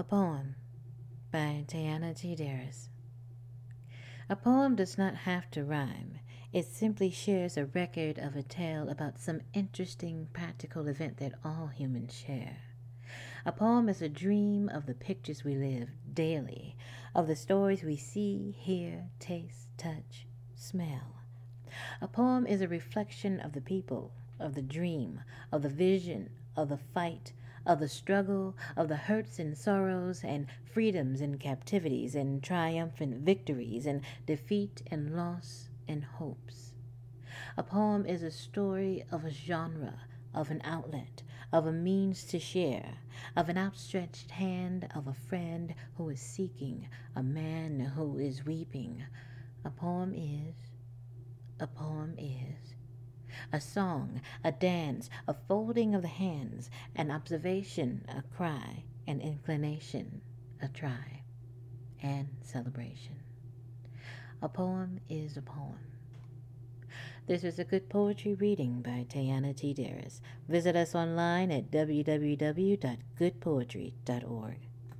A poem by Diana T. Darris. A poem does not have to rhyme. It simply shares a record of a tale about some interesting practical event that all humans share. A poem is a dream of the pictures we live daily, of the stories we see, hear, taste, touch, smell. A poem is a reflection of the people, of the dream, of the vision, of the fight, of the struggle, of the hurts and sorrows, and freedoms and captivities, and triumphant victories, and defeat and loss and hopes. A poem is a story of a genre, of an outlet, of a means to share, of an outstretched hand of a friend who is seeking, a man who is weeping. A poem is, a poem is a song, a dance, a folding of the hands, an observation, a cry, an inclination, a try, and celebration. A poem is a poem. This is a good poetry reading by Tayana T. Darris. Visit us online at www.goodpoetry.org.